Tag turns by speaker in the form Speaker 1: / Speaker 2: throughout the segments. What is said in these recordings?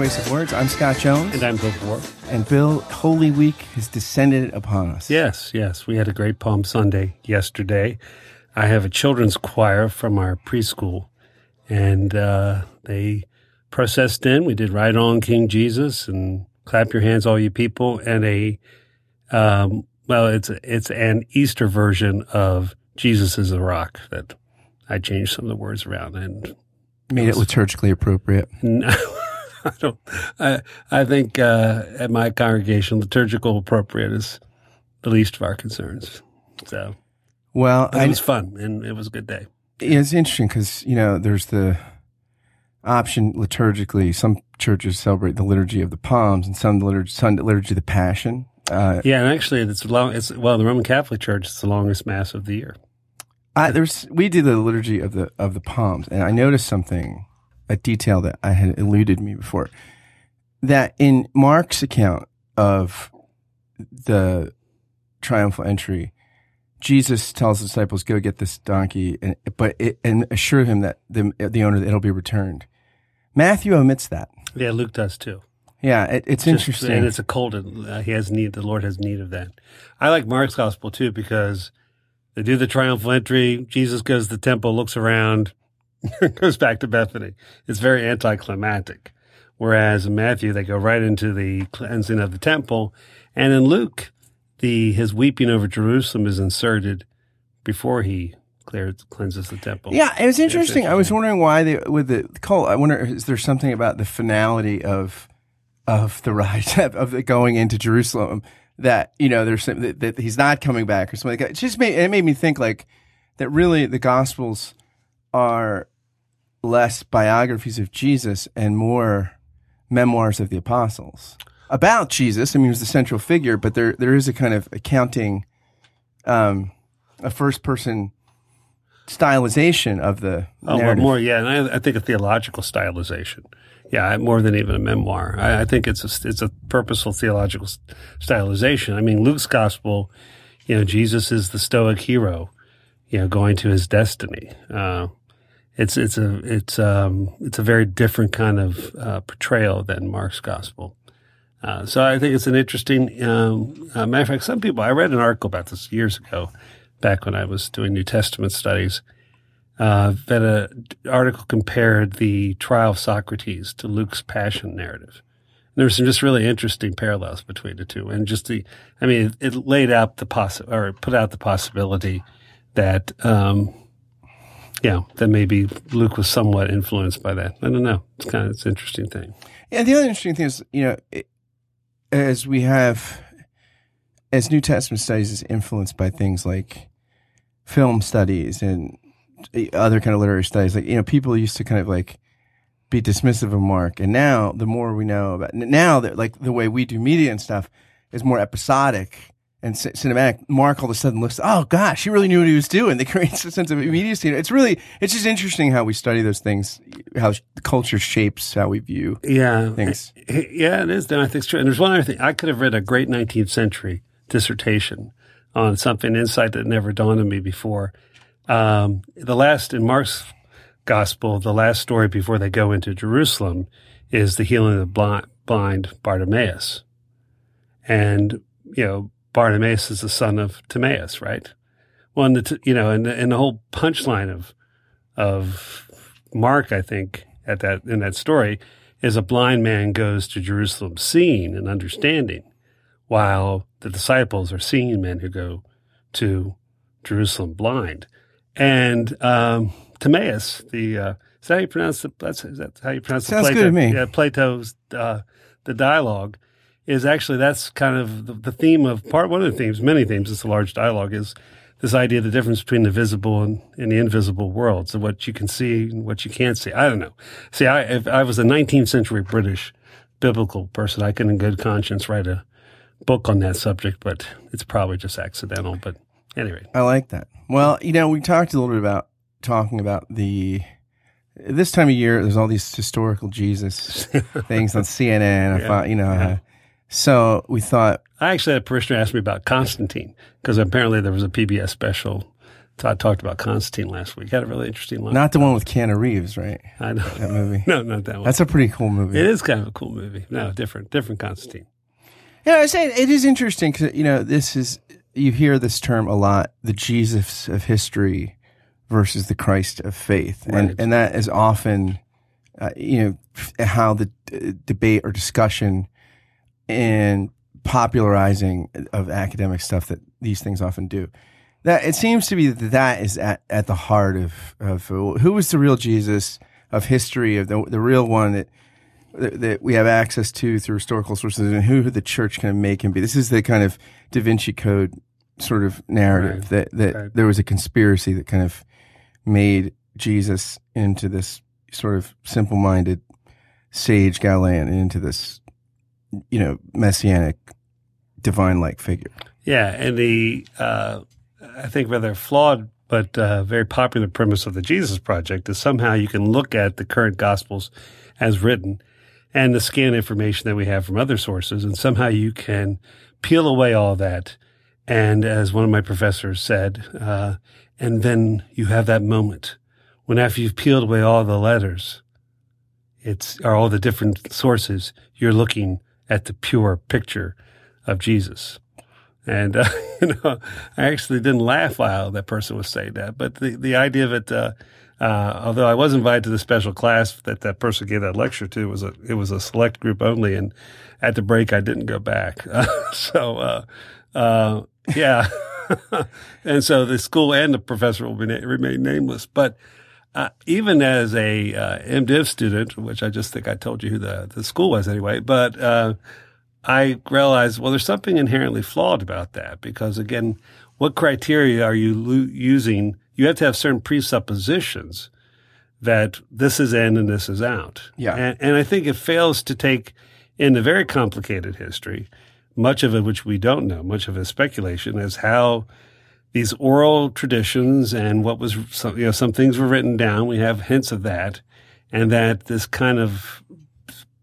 Speaker 1: Persuasive Words. I'm Scott Jones.
Speaker 2: And I'm Bill Bork.
Speaker 1: And Bill, Holy Week has descended upon us.
Speaker 2: Yes, yes. We had a great Palm Sunday yesterday. I have a children's choir from our preschool, and uh, they processed in. We did Ride On King Jesus and Clap Your Hands, All You People, and a, um, well, it's, it's an Easter version of Jesus is a Rock that I changed some of the words around and
Speaker 1: made it liturgically appropriate.
Speaker 2: No, I don't. I I think uh, at my congregation, liturgical appropriate is the least of our concerns. So,
Speaker 1: well,
Speaker 2: it was fun and it was a good day.
Speaker 1: It's interesting because you know there's the option liturgically. Some churches celebrate the liturgy of the Palms, and some the liturgy, some the liturgy of the Passion.
Speaker 2: Uh, yeah, and actually, it's long. It's well, the Roman Catholic Church. It's the longest mass of the year.
Speaker 1: I, there's we did the liturgy of the of the palms, and I noticed something, a detail that I had eluded me before. That in Mark's account of the triumphal entry, Jesus tells the disciples, "Go get this donkey," and but it, and assure him that the the owner it'll be returned. Matthew omits that.
Speaker 2: Yeah, Luke does too.
Speaker 1: Yeah, it, it's Just, interesting,
Speaker 2: and it's a cold. Uh, he has need. The Lord has need of that. I like Mark's gospel too because they do the triumphal entry. Jesus goes to the temple, looks around, goes back to Bethany. It's very anticlimactic. Whereas in Matthew, they go right into the cleansing of the temple. And in Luke, the, his weeping over Jerusalem is inserted before he clears, cleanses the temple.
Speaker 1: Yeah, it was interesting. I was wondering why they, with the cult, I wonder, is there something about the finality of, of the ride, of the going into Jerusalem that you know there's that, that, he's not coming back or something like that. It just made it made me think like that. Really, the Gospels are less biographies of Jesus and more memoirs of the apostles about Jesus. I mean, he was the central figure, but there there is a kind of accounting, um, a first person stylization of the
Speaker 2: oh. Well, more yeah, and I, I think a theological stylization. Yeah, more than even a memoir. I, I think it's a, it's a purposeful theological stylization. I mean, Luke's gospel, you know, Jesus is the stoic hero, you know, going to his destiny. Uh, it's it's a it's um it's a very different kind of uh, portrayal than Mark's gospel. Uh, so I think it's an interesting. Um, uh, matter of fact, some people I read an article about this years ago, back when I was doing New Testament studies, uh, that an article compared the trial of Socrates to Luke's passion narrative. And there were some just really interesting parallels between the two, and just the, I mean, it, it laid out the possi- or put out the possibility that, um, yeah, that maybe Luke was somewhat influenced by that. I don't know. It's kind of it's an interesting thing.
Speaker 1: Yeah, the other interesting thing is, you know, it, as we have, as New Testament studies is influenced by things like film studies and eh, other kind of literary studies. Like, you know, people used to kind of like be dismissive of Mark. And now the more we know about now that like the way we do media and stuff is more episodic and c- cinematic. Mark all of a sudden looks, oh gosh, he really knew what he was doing. They create a sense of immediacy. It's really, it's just interesting how we study those things, how the culture shapes how we view
Speaker 2: yeah.
Speaker 1: things.
Speaker 2: Yeah, it is. And I think it's true. And there's one other thing. I could have read a great 19th century dissertation on something insight that never dawned on me before. Um, the last in Mark's gospel, the last story before they go into Jerusalem is the healing of the blind, blind Bartimaeus. And, you know, Bartimaeus is the son of Timaeus, right? Well, and the, you know, and the, and the whole punchline of, of Mark, I think, at that, in that story is a blind man goes to Jerusalem seeing and understanding while the disciples are seeing men who go to Jerusalem blind. And um, Timaeus, the uh, is that how you pronounce the that's is that how you pronounce
Speaker 1: Sounds
Speaker 2: the
Speaker 1: Plato? good to me.
Speaker 2: Yeah, Plato's uh, the dialogue is actually that's kind of the, the, theme of part one of the themes, many themes. It's a large dialogue is this idea of the difference between the visible and, and the invisible worlds, of what you can see and what you can't see. I don't know. See, I if I was a 19th century British biblical person, I could in good conscience write a book on that subject, but it's probably just accidental. But anyway,
Speaker 1: I like that. Well, you know, we talked a little bit about talking about the this time of year. There's all these historical Jesus things on CNN. I thought, you know, yeah. uh, so we thought.
Speaker 2: I actually had a parishioner ask me about Constantine because apparently there was a PBS special I talked about Constantine last week. Had a really interesting one.
Speaker 1: Not the one with Keanu Reeves, right?
Speaker 2: I know
Speaker 1: that movie.
Speaker 2: no, not that one.
Speaker 1: That's a pretty cool movie.
Speaker 2: It is kind of a cool movie. No, different, different Constantine.
Speaker 1: Yeah, I say it is interesting because you know this is you hear this term a lot: the Jesus of history versus the Christ of faith,
Speaker 2: Right.
Speaker 1: and and that is often, uh, you know, how the d- debate or discussion and popularizing uh, of academic stuff that these things often do. That it seems to be that that is at, at the heart of of uh, who was the real Jesus of history of the the real one that that we have access to through historical sources and who the church can make him be. This is the kind of Da Vinci Code sort of narrative that, that
Speaker 2: right.
Speaker 1: there was a conspiracy that kind of made Jesus into this sort of simple minded sage Galilean into this, you know, messianic divine like figure.
Speaker 2: Yeah, and the uh, I think rather flawed but uh, very popular premise of the Jesus Project is somehow you can look at the current Gospels as written and the scan information that we have from other sources, and somehow you can peel away all that. And as one of my professors said, uh, and then you have that moment when after you've peeled away all the letters, it's or all the different sources, you're looking at the pure picture of Jesus. And, uh, you know, I actually didn't laugh while that person was saying that, but the, the idea of it, uh, uh, although I was invited to the special class that that person gave that lecture to, was a, it was a select group only. And at the break, I didn't go back. so, uh, uh, yeah. and so the school and the professor will be na- remain nameless. But, uh, even as a, uh, MDiv student, which I just think I told you who the, the school was anyway, but, uh, I realized, well, there's something inherently flawed about that because again, what criteria are you lo- using? You have to have certain presuppositions that this is in and this is out.
Speaker 1: Yeah.
Speaker 2: And, and I think it fails to take in the very complicated history, much of it which we don't know, much of it is speculation, as how these oral traditions and what was, some, you know, some things were written down. We have hints of that. And that this kind of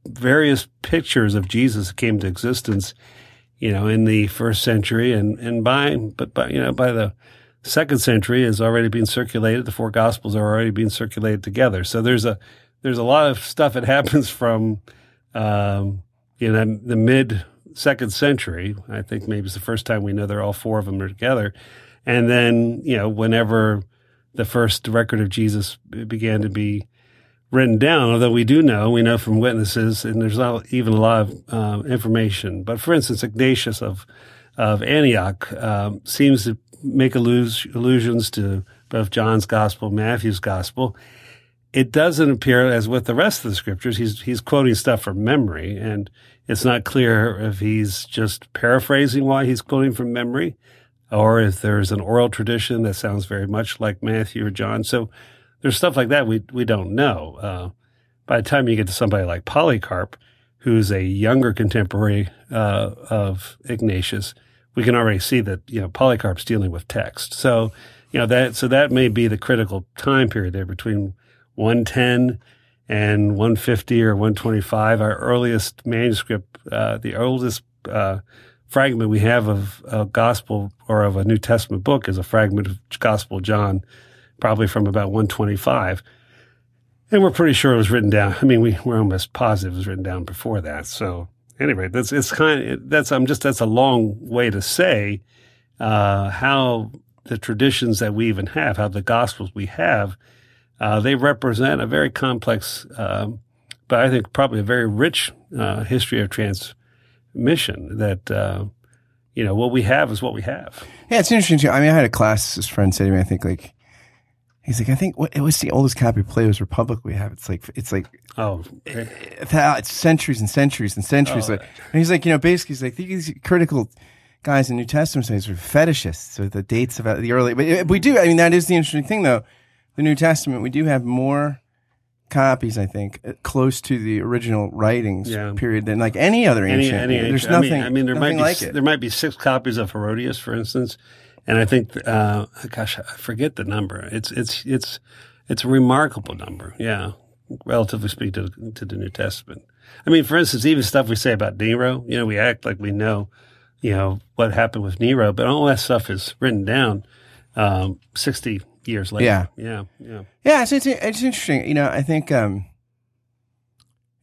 Speaker 2: various pictures of Jesus came to existence, you know, in the first century and, and by, but by, you know, by the second century is already being circulated. The four gospels are already being circulated together. So there's a, there's a lot of stuff that happens from, um, you know, the mid second century. I think maybe it's the first time we know they're all four of them are together. And then, you know, whenever the first record of Jesus began to be written down, although we do know, we know from witnesses, and there's not even a lot of um, information. But for instance, Ignatius of of Antioch um, seems to make allus- allusions to both John's gospel, Matthew's gospel. It doesn't appear as with the rest of the scriptures. He's he's quoting stuff from memory, and it's not clear if he's just paraphrasing why he's quoting from memory, or if there's an oral tradition that sounds very much like Matthew or John. So there's stuff like that we we don't know. Uh, by the time you get to somebody like Polycarp, who's a younger contemporary uh, of Ignatius, we can already see that you know Polycarp's dealing with text. So you know that so that may be the critical time period there between 110 and 150 or 125. Our earliest manuscript, uh, the oldest uh, fragment we have of a gospel or of a New Testament book is a fragment of Gospel John probably from about 125. And we're pretty sure it was written down. I mean, we, we're almost positive it was written down before that. So anyway, that's, it's kind of, that's, I'm just, that's a long way to say, uh, how the traditions that we even have, how the gospels we have, uh, they represent a very complex, um, but I think probably a very rich, uh, history of transmission that, uh, you know, what we have is what we have.
Speaker 1: Yeah, it's interesting too. I mean, I had a class, classicist friend say to me, I think like, he's like, I think what, it what's the oldest copy of Plato's Republic we have? It's like, it's like,
Speaker 2: Oh, okay.
Speaker 1: Eh, it's centuries and centuries and centuries.
Speaker 2: Oh.
Speaker 1: Like, and he's like, you know, basically, he's like, these critical guys in New Testament studies are fetishists with the dates of uh, the early, but eh, we do, I mean, that is the interesting thing though. The New Testament, we do have more copies, I think, uh, close to the original writings
Speaker 2: Yeah.
Speaker 1: period than like any other
Speaker 2: any,
Speaker 1: ancient.
Speaker 2: any
Speaker 1: There's
Speaker 2: I
Speaker 1: nothing,
Speaker 2: mean, I mean, there might be
Speaker 1: like
Speaker 2: there might be six copies of Herodotus, for instance, and I think, uh, gosh, I forget the number. It's it's it's it's a remarkable number. Yeah, relatively speaking to, the- to the New Testament. I mean, for instance, even stuff we say about Nero. You know, we act like we know, you know, what happened with Nero, but all that stuff is written down. um, 60 years later.
Speaker 1: Yeah.
Speaker 2: Yeah. Yeah.
Speaker 1: Yeah, it's, it's it's interesting. You know, I think um,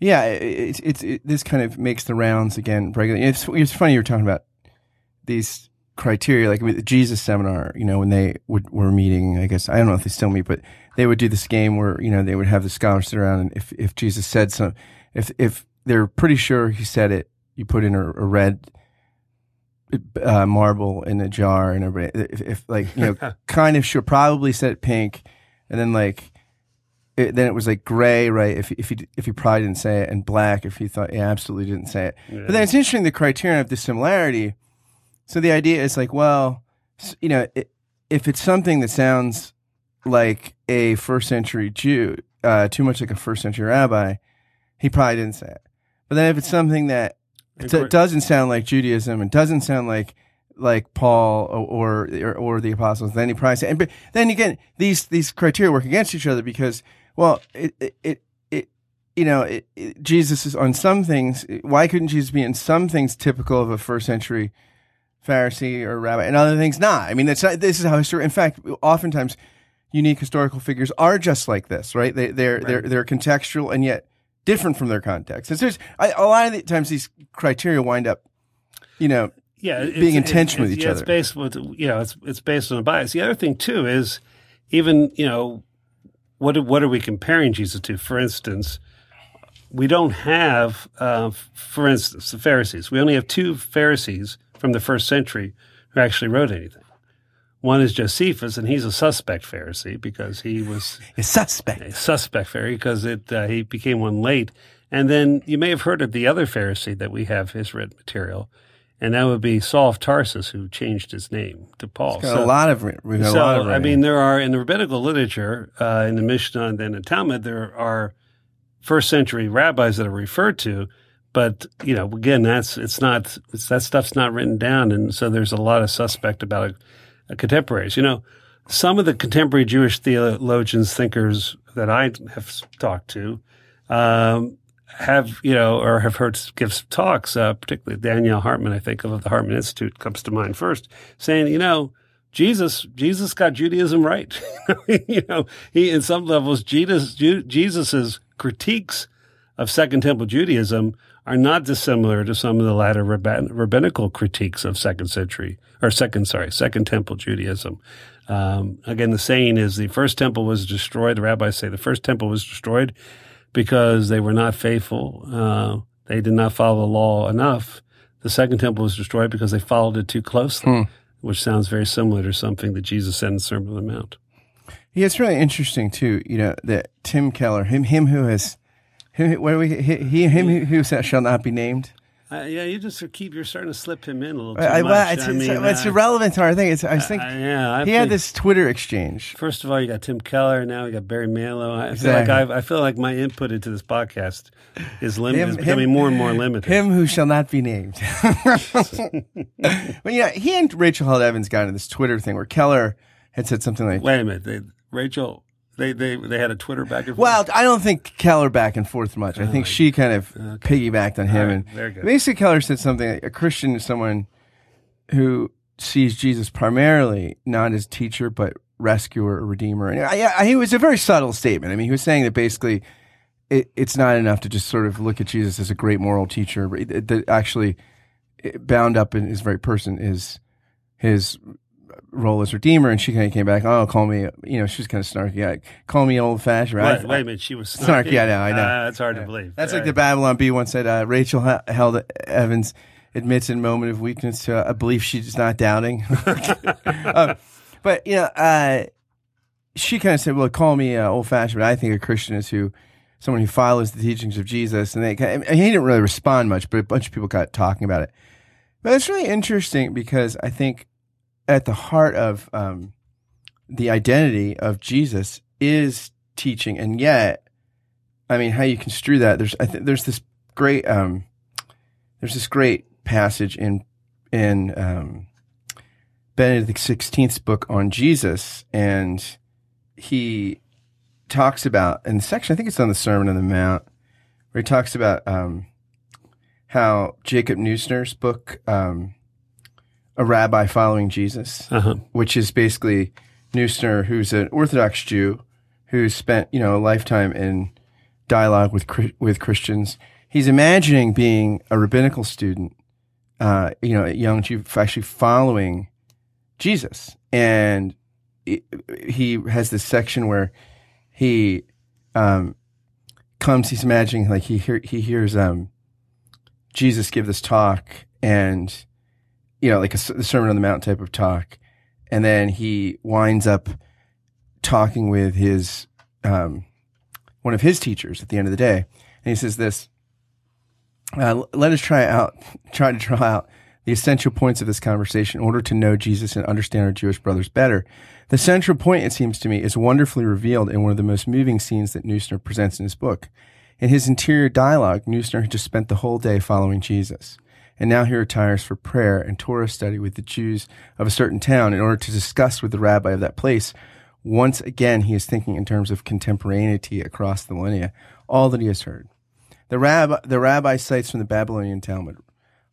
Speaker 1: yeah, it's it's it, this kind of makes the rounds again regularly. It's it's funny you were talking about these criteria, like with the Jesus seminar. You know, when they would were meeting, I guess I don't know if they still meet, but they would do this game where you know they would have the scholars sit around, and if if Jesus said some, if if they're pretty sure he said it, you put in a, a red. Uh, marble in a jar and everybody, if, if like, you know, kind of sure, probably said it pink. And then like, it, then it was like gray, right? If if he if he probably didn't say it, and black if he thought he absolutely didn't say it. But then it's interesting the criterion of the similarity. So the idea is like, well, you know, i if it's something that sounds like a first century Jew, uh, too much like a first century rabbi, he probably didn't say it. But then if it's something that
Speaker 2: And
Speaker 1: d- doesn't sound like Judaism and doesn't sound like like Paul or or, or the apostles, then he probably say. And but then again, these these criteria work against each other because well, it it it, it you know it, it, Jesus is on some things. Why couldn't Jesus be in some things typical of a first century Pharisee or rabbi, and other things not? I mean, that's not, this is how history. In fact, oftentimes unique historical figures are just like this, right? They they're they're they're contextual and yet different from their context. And so there's I, a lot of the times these criteria wind up, you know,
Speaker 2: yeah,
Speaker 1: being intentional with each
Speaker 2: yeah,
Speaker 1: other.
Speaker 2: It's based with you know, it's it's based on a bias. The other thing too is even you know what are- what are we comparing Jesus to? For instance, we don't have, uh, for instance, the Pharisees. We only have two Pharisees from the first century who actually wrote anything. One is Josephus, and he's a suspect Pharisee because he was
Speaker 1: a suspect.
Speaker 2: a suspect Pharisee because it uh, he became one late. And then you may have heard of the other Pharisee that we have his written material, and that would be Saul of Tarsus, who changed his name to Paul.
Speaker 1: Got a lot of we've got a
Speaker 2: so,
Speaker 1: lot of
Speaker 2: I mean, there are in the rabbinical literature, uh, in the Mishnah and then the Talmud, there are first century rabbis that are referred to, but you know, again, that's it's not it's, that stuff's not written down, and so there's a lot of suspect about a contemporaries. You know, some of the contemporary Jewish theologians, thinkers that I have talked to. Um, have you know, or have heard give talks, uh, particularly Donniel Hartman, I think of the Hartman Institute comes to mind first, saying, you know, Jesus, Jesus got Judaism right. you know, he in some levels, Jesus, Jesus's critiques of Second Temple Judaism are not dissimilar to some of the latter rabbin- rabbinical critiques of second century or second, sorry, Second Temple Judaism. Um, again, the saying is the first temple was destroyed. The rabbis say the first temple was destroyed because they were not faithful. Uh, they did not follow the law enough. The second temple was destroyed because they followed it too closely, which sounds very similar to something that Jesus said in the Sermon on the Mount.
Speaker 1: Yeah, it's really interesting too. You know that Tim Keller, him, him who has, what do we, he, he him who who shall not be named.
Speaker 2: Uh, yeah, you just keep. You're starting to slip him in a little too
Speaker 1: I,
Speaker 2: much.
Speaker 1: it's,
Speaker 2: I mean,
Speaker 1: it's
Speaker 2: uh,
Speaker 1: irrelevant to our thing. It's, I think.
Speaker 2: uh, yeah, I
Speaker 1: he had this Twitter exchange.
Speaker 2: First of all, you got Tim Keller. Now you got Barry Manilow. I feel
Speaker 1: Exactly.
Speaker 2: like I've, I feel like my input into this podcast is lim-
Speaker 1: Him-
Speaker 2: is becoming
Speaker 1: him-
Speaker 2: more and more limited.
Speaker 1: Him who shall not be named. but know, he and Rachel Held Evans got into this Twitter thing where Keller had said something like,
Speaker 2: Wait a minute, they, Rachel. They, they they had a Twitter back and forth.
Speaker 1: Well, I don't think Keller back and forth much. I think oh, she kind of piggybacked on him.
Speaker 2: Right,
Speaker 1: and
Speaker 2: very good.
Speaker 1: basically, Keller said something like a Christian is someone who sees Jesus primarily not as teacher, but rescuer or redeemer. And I, I, it was a very subtle statement. I mean, he was saying that basically it, it's not enough to just sort of look at Jesus as a great moral teacher, but it- that actually it- bound up in his very person is his role as redeemer. And she kind of came back, oh, call me, you know, she was kind of snarky. Yeah, call me old fashioned.
Speaker 2: wait, wait a minute, she was
Speaker 1: Snarky, I know, I know.
Speaker 2: Uh, it's hard to believe.
Speaker 1: That's
Speaker 2: All
Speaker 1: like the. Babylon Bee once said. Uh, Rachel Held Evans admits in a moment of weakness to a belief she's not doubting. Um, but you know, uh, she kind of said, "Well, call me uh, old fashioned, but I think a Christian is who." Someone who follows the teachings of Jesus, and they of- and he didn't really respond much, but a bunch of people got talking about it. But it's really interesting because I think at the heart of um, the identity of Jesus is teaching, and yet I mean, how you construe that? There's, I think there's this great, um, there's this great passage in, in, um, Benedict XVI's book on Jesus, and he talks about in the section, I think it's on the Sermon on the Mount, where he talks about, um, how Jacob Neusner's book, um, a rabbi following Jesus,
Speaker 2: Uh-huh.
Speaker 1: which is basically Neusner, who's an Orthodox Jew who's spent you know a lifetime in dialogue with with Christians. He's imagining being a rabbinical student, uh, you know, a young Jew, actually following Jesus, and it- he has this section where he um, comes. He's imagining like he hear, he hears um, Jesus give this talk, and you know, like a Sermon on the Mount type of talk, and then he winds up talking with his um, one of his teachers at the end of the day, and he says this. Uh, let us try out, try to draw out the essential points of this conversation in order to know Jesus and understand our Jewish brothers better. The central point, it seems to me, is wonderfully revealed in one of the most moving scenes that Neusner presents in his book. In his interior dialogue, Neusner had just spent the whole day following Jesus. And now he retires for prayer and Torah study with the Jews of a certain town in order to discuss with the rabbi of that place. Once again, he is thinking in terms of contemporaneity across the millennia, all that he has heard. The rabbi, the rabbi cites from the Babylonian Talmud.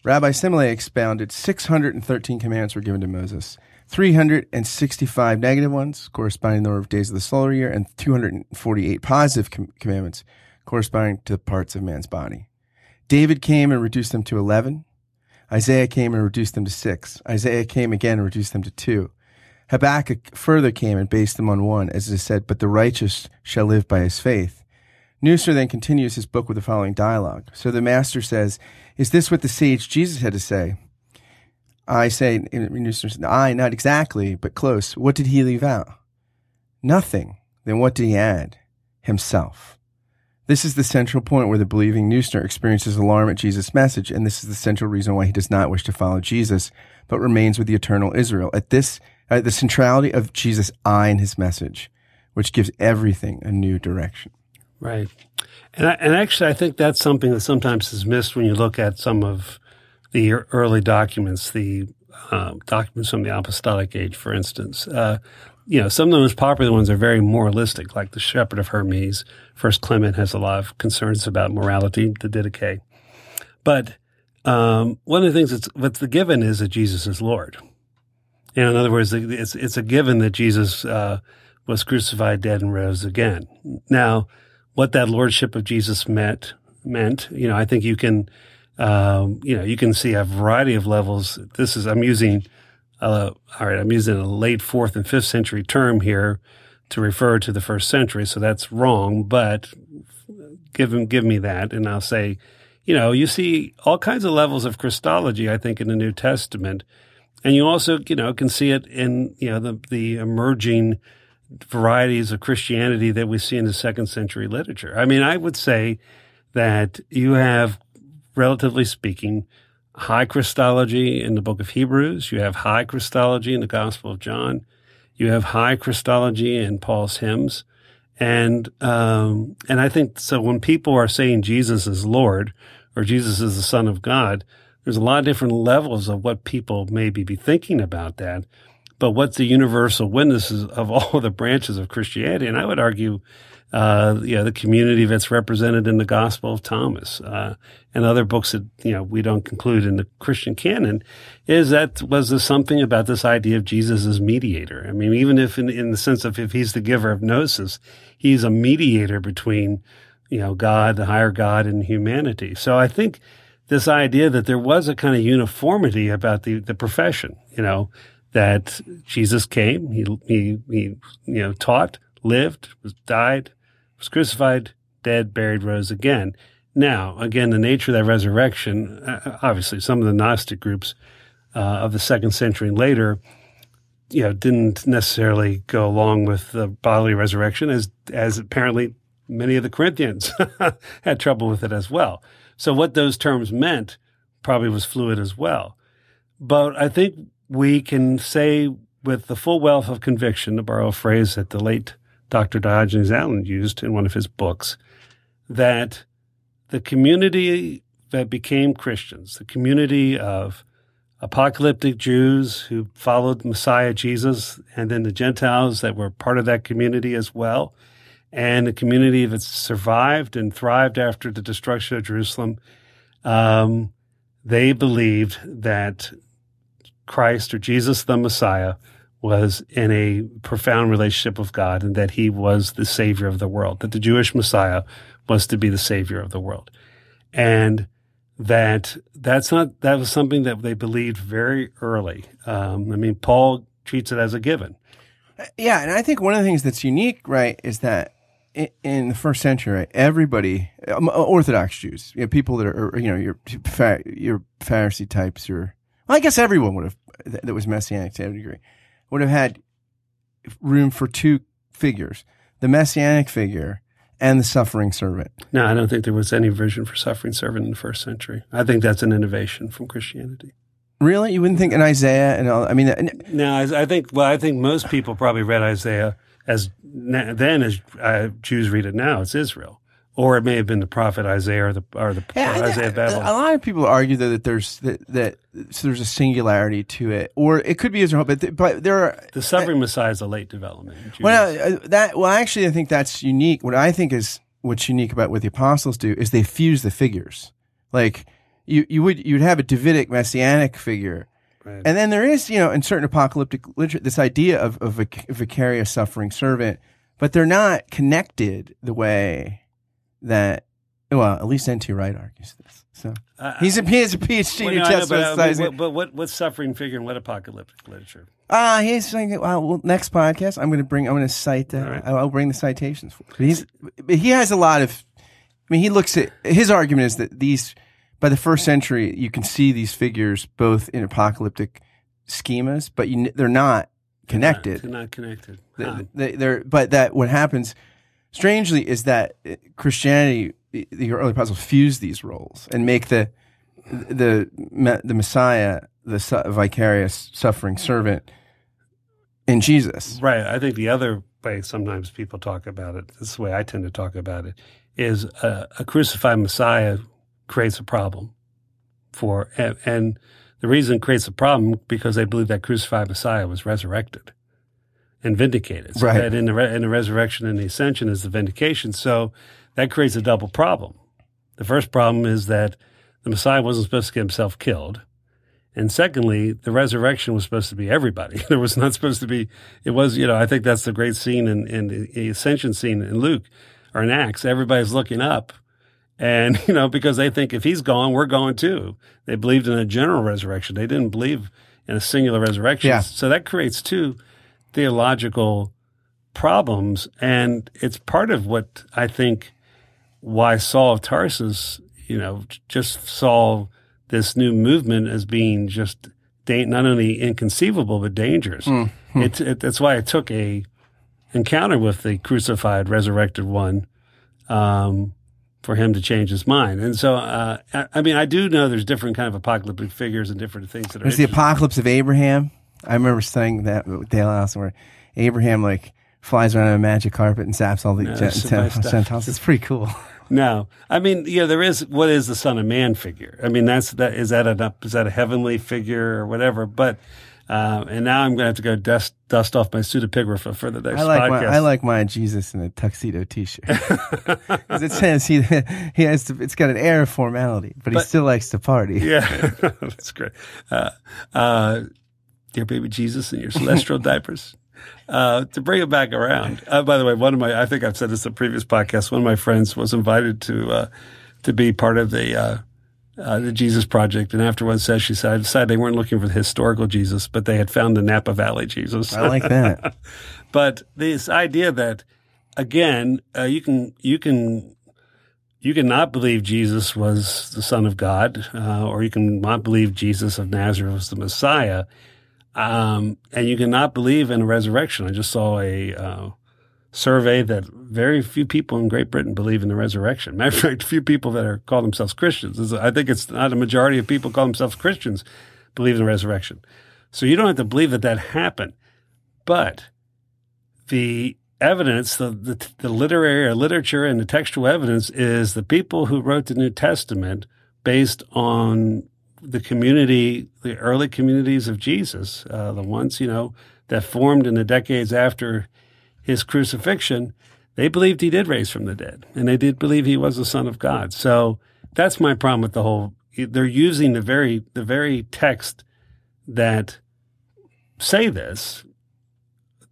Speaker 1: Rabbi Simlai expounded 613 commands were given to Moses, 365 negative ones corresponding to the number of days of the solar year, and 248 positive com- commandments corresponding to the parts of man's body. David came and reduced them to 11. Isaiah came and reduced them to six. Isaiah came again and reduced them to two. Habakkuk further came and based them on one, as it is said, but the righteous shall live by his faith. Neusner then continues his book with the following dialogue. So the master says, Is this what the sage Jesus had to say? I say, Neusner says, I, not exactly, but close. What did he leave out? Nothing. Then what did he add? Himself. This is the central point where the believing Neusner experiences alarm at Jesus' message, and this is the central reason why he does not wish to follow Jesus, but remains with the eternal Israel. At this, at the centrality of Jesus' I in his message, which gives everything a new direction.
Speaker 2: Right. And, I, and actually, I think that's something that sometimes is missed when you look at some of the early documents, the uh, documents from the apostolic age, for instance. Uh, you know, some of the most popular ones are very moralistic, like the Shepherd of Hermas. First Clement has a lot of concerns about morality, the Didache. But um, one of the things that's what's the given is that Jesus is Lord. In other words, it's it's a given that Jesus uh, was crucified, dead, and rose again. Now, what that lordship of Jesus meant meant, you know, I think you can, um, you know, you can see a variety of levels. This is I'm using, uh, all right, I'm using a late fourth and fifth century term here to refer to the first century, so that's wrong. But give him, give me that, and I'll say, you know, you see all kinds of levels of Christology. I think in the New Testament, and you also, you know, can see it in you know the the emerging varieties of Christianity that we see in the second century literature. I mean, I would say that you have, relatively speaking, high Christology in the book of Hebrews. You have high Christology in the Gospel of John. You have high Christology in Paul's hymns. And, um, and I think so when people are saying Jesus is Lord or Jesus is the Son of God, there's a lot of different levels of what people maybe be thinking about that but what's the universal witnesses of all the branches of Christianity? And I would argue, uh, you know, the community that's represented in the Gospel of Thomas, uh, and other books that, you know, we don't conclude in the Christian canon is that was there something about this idea of Jesus as mediator. I mean, even if in, in the sense of if he's the giver of gnosis, he's a mediator between, you know, God, the higher God and humanity. So I think this idea that there was a kind of uniformity about the, the profession, you know, that Jesus came, he, he, he, you know, taught, lived, died, was crucified, dead, buried, rose again. Now, again, the nature of that resurrection, uh, obviously some of the Gnostic groups, uh, of the second century and later, you know, didn't necessarily go along with the bodily resurrection as, as apparently many of the Corinthians had trouble with it as well. So what those terms meant probably was fluid as well. But I think we can say with the full wealth of conviction, to borrow a phrase that the late Dr. Diogenes Allen used in one of his books, that the community that became Christians, the community of apocalyptic Jews who followed Messiah Jesus, and then the Gentiles that were part of that community as well, and the community that survived and thrived after the destruction of Jerusalem, um, they believed that Christ or Jesus the Messiah was in a profound relationship with God and that he was the savior of the world, that the Jewish Messiah was to be the savior of the world. And that that's not, that was something that they believed very early. Um, I mean, Paul treats it as a given.
Speaker 1: Yeah. And I think one of the things that's unique, right, is that in the first century, right, everybody, um, Orthodox Jews, you know, people that are, you know, your, your Pharisee types, your, well, I guess everyone would have, that was Messianic to a degree would have had room for two figures the messianic figure and the suffering servant.
Speaker 2: No, I don't think there was any vision for suffering servant in the first century. I think that's an innovation from Christianity.
Speaker 1: Really, you wouldn't think in Isaiah and all? I mean,
Speaker 2: no, I, I think. Well, I think most people probably read Isaiah as then as uh, Jews read it now. It's Israel or it may have been the prophet Isaiah or the or the yeah, Isaiah Babel.
Speaker 1: A lot of people argue that, that there's that, that so there's a singularity to it, or it could be Israel, but but there are
Speaker 2: the suffering uh, Messiah is a late development.
Speaker 1: Well, uh, that well, actually, I think that's unique. What I think is what's unique about what the apostles do is they fuse the figures. Like you you would you'd have a Davidic messianic figure. Right. And then there is, you know, in certain apocalyptic literature, this idea of, of a vicarious suffering servant, but they're not connected the way that well, at least N.T. Wright argues this. So uh, he's a he has a PhD well, in New Testament
Speaker 2: but, I mean, but what what's suffering figure and what apocalyptic literature?
Speaker 1: Ah, uh, he's saying well, well, next podcast I'm going to bring I'm going to cite uh, right. I'll bring the citations for. But he's but he has a lot of. I mean, he looks at his argument is that these by the first century you can see these figures both in apocalyptic schemas, but you, they're not connected.
Speaker 2: They're not, they're not connected.
Speaker 1: They, they, they're but that what happens strangely is that uh, Christianity, the early apostles fuse these roles and make the the the Messiah the vicarious suffering servant in Jesus.
Speaker 2: Right. I think the other way sometimes people talk about it, this is the way I tend to talk about it, is a, a crucified Messiah creates a problem for, and, and the reason creates a problem because they believe that crucified Messiah was resurrected and vindicated. So
Speaker 1: right.
Speaker 2: that in the, re- in the resurrection and the ascension is the vindication. So that creates a double problem. The first problem is that the Messiah wasn't supposed to get himself killed. And secondly, the resurrection was supposed to be everybody. there was not supposed to be, it was, you know, I think that's the great scene in, in the ascension scene in Luke or in Acts. Everybody's looking up and, you know, because they think if he's gone, we're going too. They believed in a general resurrection. They didn't believe in a singular resurrection.
Speaker 1: Yeah.
Speaker 2: So that creates two theological problems. And it's part of what I think why Saul of Tarsus, you know, just saw this new movement as being just da- not only inconceivable, but dangerous. Mm-hmm. It, it, that's why it took a encounter with the crucified, resurrected one, um, for him to change his mind. And so, uh, I, I, mean, I do know there's different kind of apocalyptic figures and different things that are.
Speaker 1: There's the apocalypse of Abraham. I remember saying that with Dale Allison where Abraham like flies around on a magic carpet and zaps all the no, Gentiles. It's pretty cool.
Speaker 2: No, I mean, yeah, there is what is the Son of Man figure. I mean, that's that is that a is that a heavenly figure or whatever? But uh, and now I'm going to have to go dust dust off my pseudepigrapha for the next
Speaker 1: I like
Speaker 2: podcast.
Speaker 1: My, I like my Jesus in a tuxedo T-shirt because it says he he has to, it's got an air of formality, but, but he still likes to party.
Speaker 2: Yeah, that's great. Uh, uh, dear baby Jesus in your celestial diapers. Uh, to bring it back around. Uh, by the way, one of my, I think I've said this in previous podcasts, one of my friends was invited to, uh, to be part of the, uh, uh, the Jesus Project. And after one session, she said, I decided they weren't looking for the historical Jesus, but they had found the Napa Valley Jesus.
Speaker 1: I like that.
Speaker 2: but this idea that, again, uh, you can, you can, you can not believe Jesus was the Son of God, or you can not believe Jesus of Nazareth was the Messiah um, and you cannot believe in a resurrection. I just saw a uh, survey that very few people in Great Britain believe in the resurrection. Matter of fact, few people that are call themselves Christians. I think it's not a majority of people call themselves Christians believe in the resurrection. So you don't have to believe that that happened, but the evidence, the, the, the literary or literature and the textual evidence is the people who wrote the New Testament based on the community, the early communities of Jesus, uh, the ones, you know, that formed in the decades after his crucifixion, they believed he did raise from the dead and they did believe he was the son of God. So that's my problem with the whole, they're using the very, the very text that say this,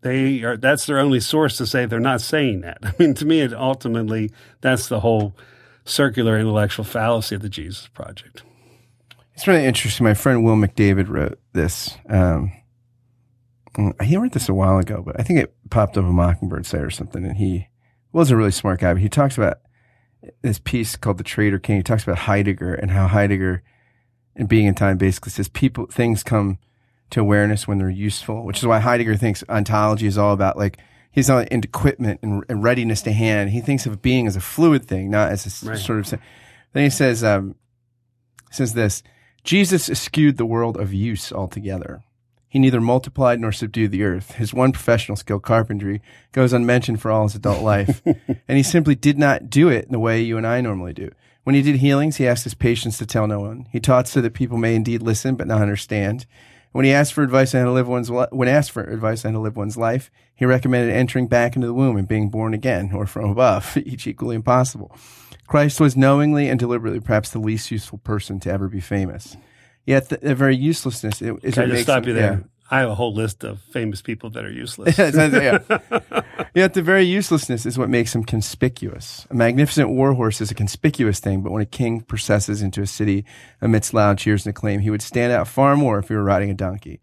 Speaker 2: they are that's their only source to say they're not saying that. I mean, to me, it ultimately that's the whole circular intellectual fallacy of the Jesus Project.
Speaker 1: It's really interesting. My friend Will McDavid wrote this. Um, he wrote this a while ago, but I think it popped up a Mockingbird site or something. And he was a really smart guy, but he talks about this piece called The Trader King. He talks about Heidegger and how Heidegger, in Being and Time, basically says people, things come to awareness when they're useful, which is why Heidegger thinks ontology is all about like, he's not into equipment and, and readiness to hand. He thinks of being as a fluid thing, not as a right. sort of, then he says, um, says this, Jesus eschewed the world of use altogether. He neither multiplied nor subdued the earth. His one professional skill, carpentry, goes unmentioned for all his adult life. and he simply did not do it in the way you and I normally do. When he did healings, he asked his patients to tell no one. He taught so that people may indeed listen but not understand. When he asked for advice on how to live one's when asked for advice on how to live one's life, he recommended entering back into the womb and being born again, or from above, each equally impossible. Christ was knowingly and deliberately perhaps the least useful person to ever be famous. Yet the, the very uselessness is
Speaker 2: Can I just stop him, you there? Yeah. I have a whole list of famous people that are useless. yeah.
Speaker 1: Yet the very uselessness is what makes him conspicuous. A magnificent warhorse is a conspicuous thing, but when a king processes into a city amidst loud cheers and acclaim, he would stand out far more if he were riding a donkey.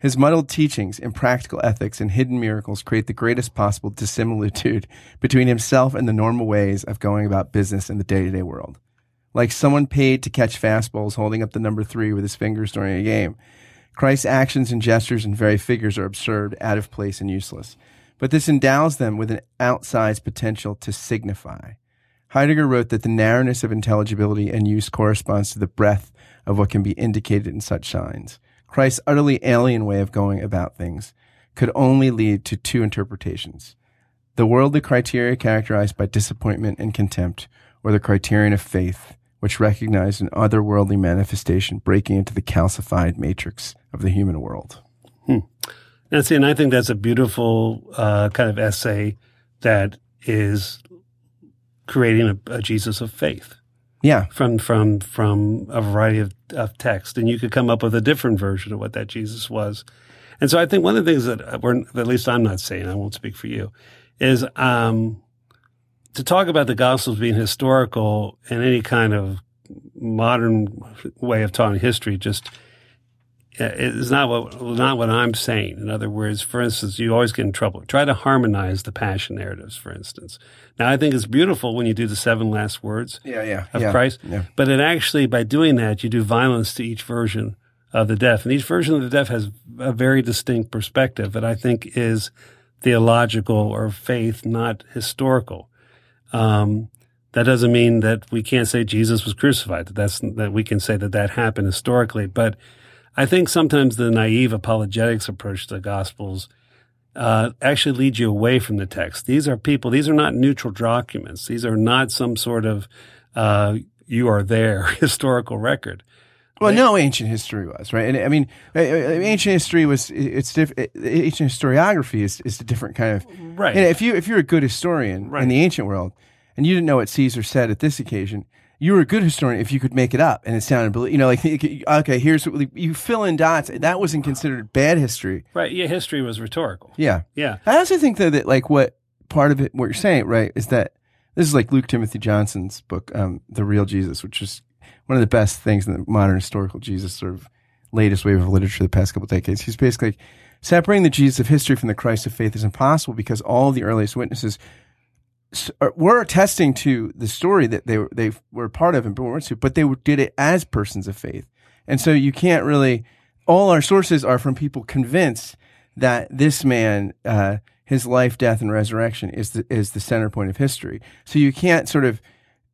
Speaker 1: His muddled teachings, impractical ethics, and hidden miracles create the greatest possible dissimilitude between himself and the normal ways of going about business in the day to day world. Like someone paid to catch fastballs holding up the number three with his fingers during a game. Christ's actions and gestures and very figures are absurd, out of place, and useless. But this endows them with an outsized potential to signify. Heidegger wrote that the narrowness of intelligibility and use corresponds to the breadth of what can be indicated in such signs. Christ's utterly alien way of going about things could only lead to two interpretations. The worldly criteria characterized by disappointment and contempt, or the criterion of faith, which recognized an otherworldly manifestation breaking into the calcified matrix of the human world.
Speaker 2: Hmm. And see, and I think that's a beautiful uh, kind of essay that is creating a, a Jesus of faith.
Speaker 1: Yeah.
Speaker 2: From from from a variety of, of text. And you could come up with a different version of what that Jesus was. And so I think one of the things that we're at least I'm not saying, I won't speak for you, is um, to talk about the Gospels being historical in any kind of modern way of talking history just is not what not what I'm saying. In other words, for instance, you always get in trouble. Try to harmonize the passion narratives, for instance. Now, I think it's beautiful when you do the seven last words
Speaker 1: yeah, yeah,
Speaker 2: of
Speaker 1: yeah,
Speaker 2: Christ,
Speaker 1: yeah.
Speaker 2: but it actually by doing that you do violence to each version of the death, and each version of the death has a very distinct perspective that I think is theological or faith, not historical. Um, that doesn't mean that we can't say Jesus was crucified. That that's that we can say that that happened historically. But I think sometimes the naive apologetics approach to the Gospels uh, actually leads you away from the text. These are people. These are not neutral documents. These are not some sort of uh, you are there historical record.
Speaker 1: Well, no ancient history was right, and I mean, ancient history was it's different. Ancient historiography is is a different kind of
Speaker 2: right.
Speaker 1: And if you if you're a good historian right. in the ancient world, and you didn't know what Caesar said at this occasion, you were a good historian if you could make it up and it sounded, you know, like okay, here's what you fill in dots. That wasn't considered bad history,
Speaker 2: right? Yeah, history was rhetorical.
Speaker 1: Yeah,
Speaker 2: yeah.
Speaker 1: I also think though that like what part of it, what you're saying, right, is that this is like Luke Timothy Johnson's book, um, The Real Jesus, which is one of the best things in the modern historical Jesus sort of latest wave of literature the past couple decades. He's basically separating the Jesus of history from the Christ of faith is impossible because all the earliest witnesses were attesting to the story that they were, they were part of and born to, but they did it as persons of faith. And so you can't really, all our sources are from people convinced that this man, uh, his life, death, and resurrection is the, is the center point of history. So you can't sort of,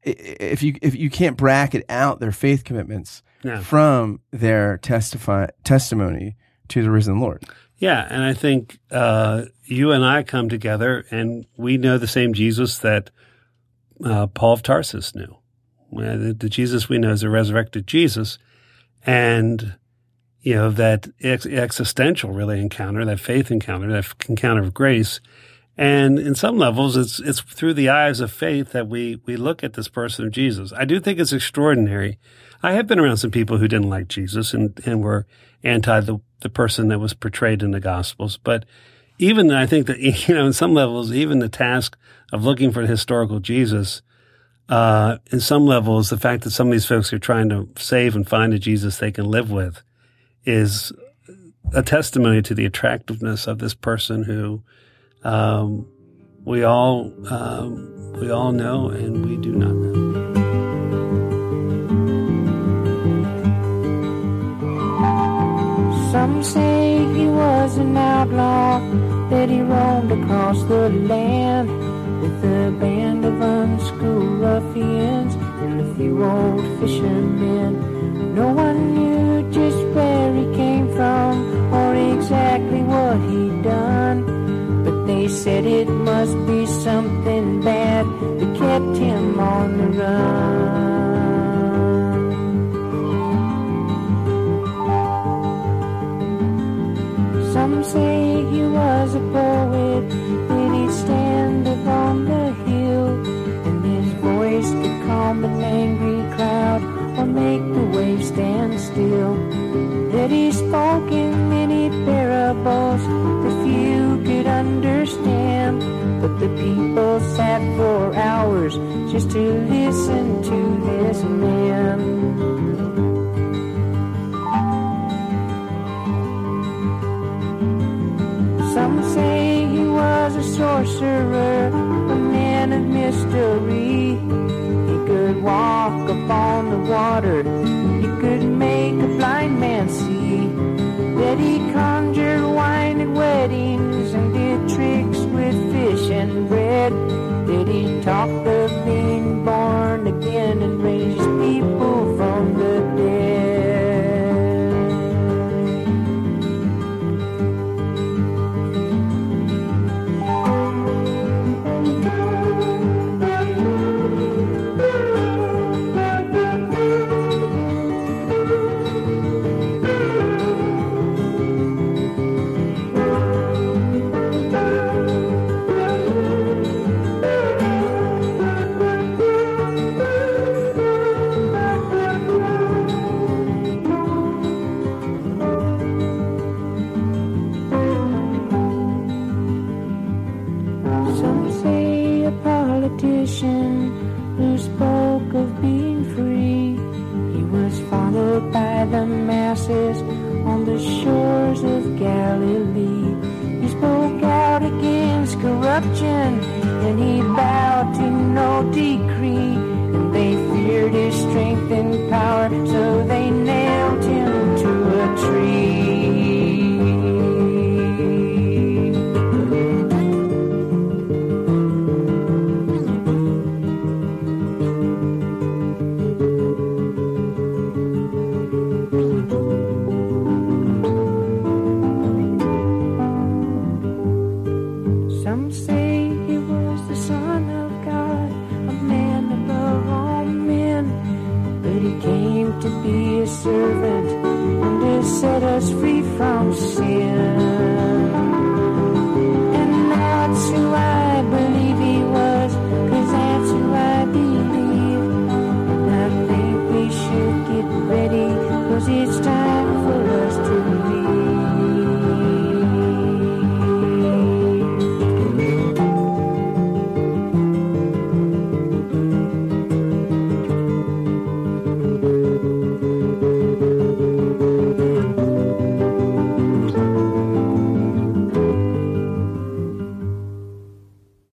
Speaker 1: if you if you can't bracket out their faith commitments from their testify testimony to the risen Lord.
Speaker 2: Yeah, and I think uh, you and I come together, and we know the same Jesus that uh, Paul of Tarsus knew. The, the, Jesus we know is a resurrected Jesus, and you know that ex- existential really encounter, that faith encounter, that encounter of grace and in some levels, it's it's through the eyes of faith that we we look at this person of Jesus. I do think it's extraordinary. I have been around some people who didn't like Jesus and and were anti the, the person that was portrayed in the Gospels. But even I think that, you know, in some levels, even the task of looking for the historical Jesus, uh, in some levels, the fact that some of these folks are trying to save and find a Jesus they can live with is a testimony to the attractiveness of this person who, um, we all, um, we all know and we do not know.
Speaker 3: Some say he was an outlaw, that he roamed across the land with a band of unschooled ruffians and a few old fishermen. No one knew just where he came from or exactly what he'd done, but they said it must be something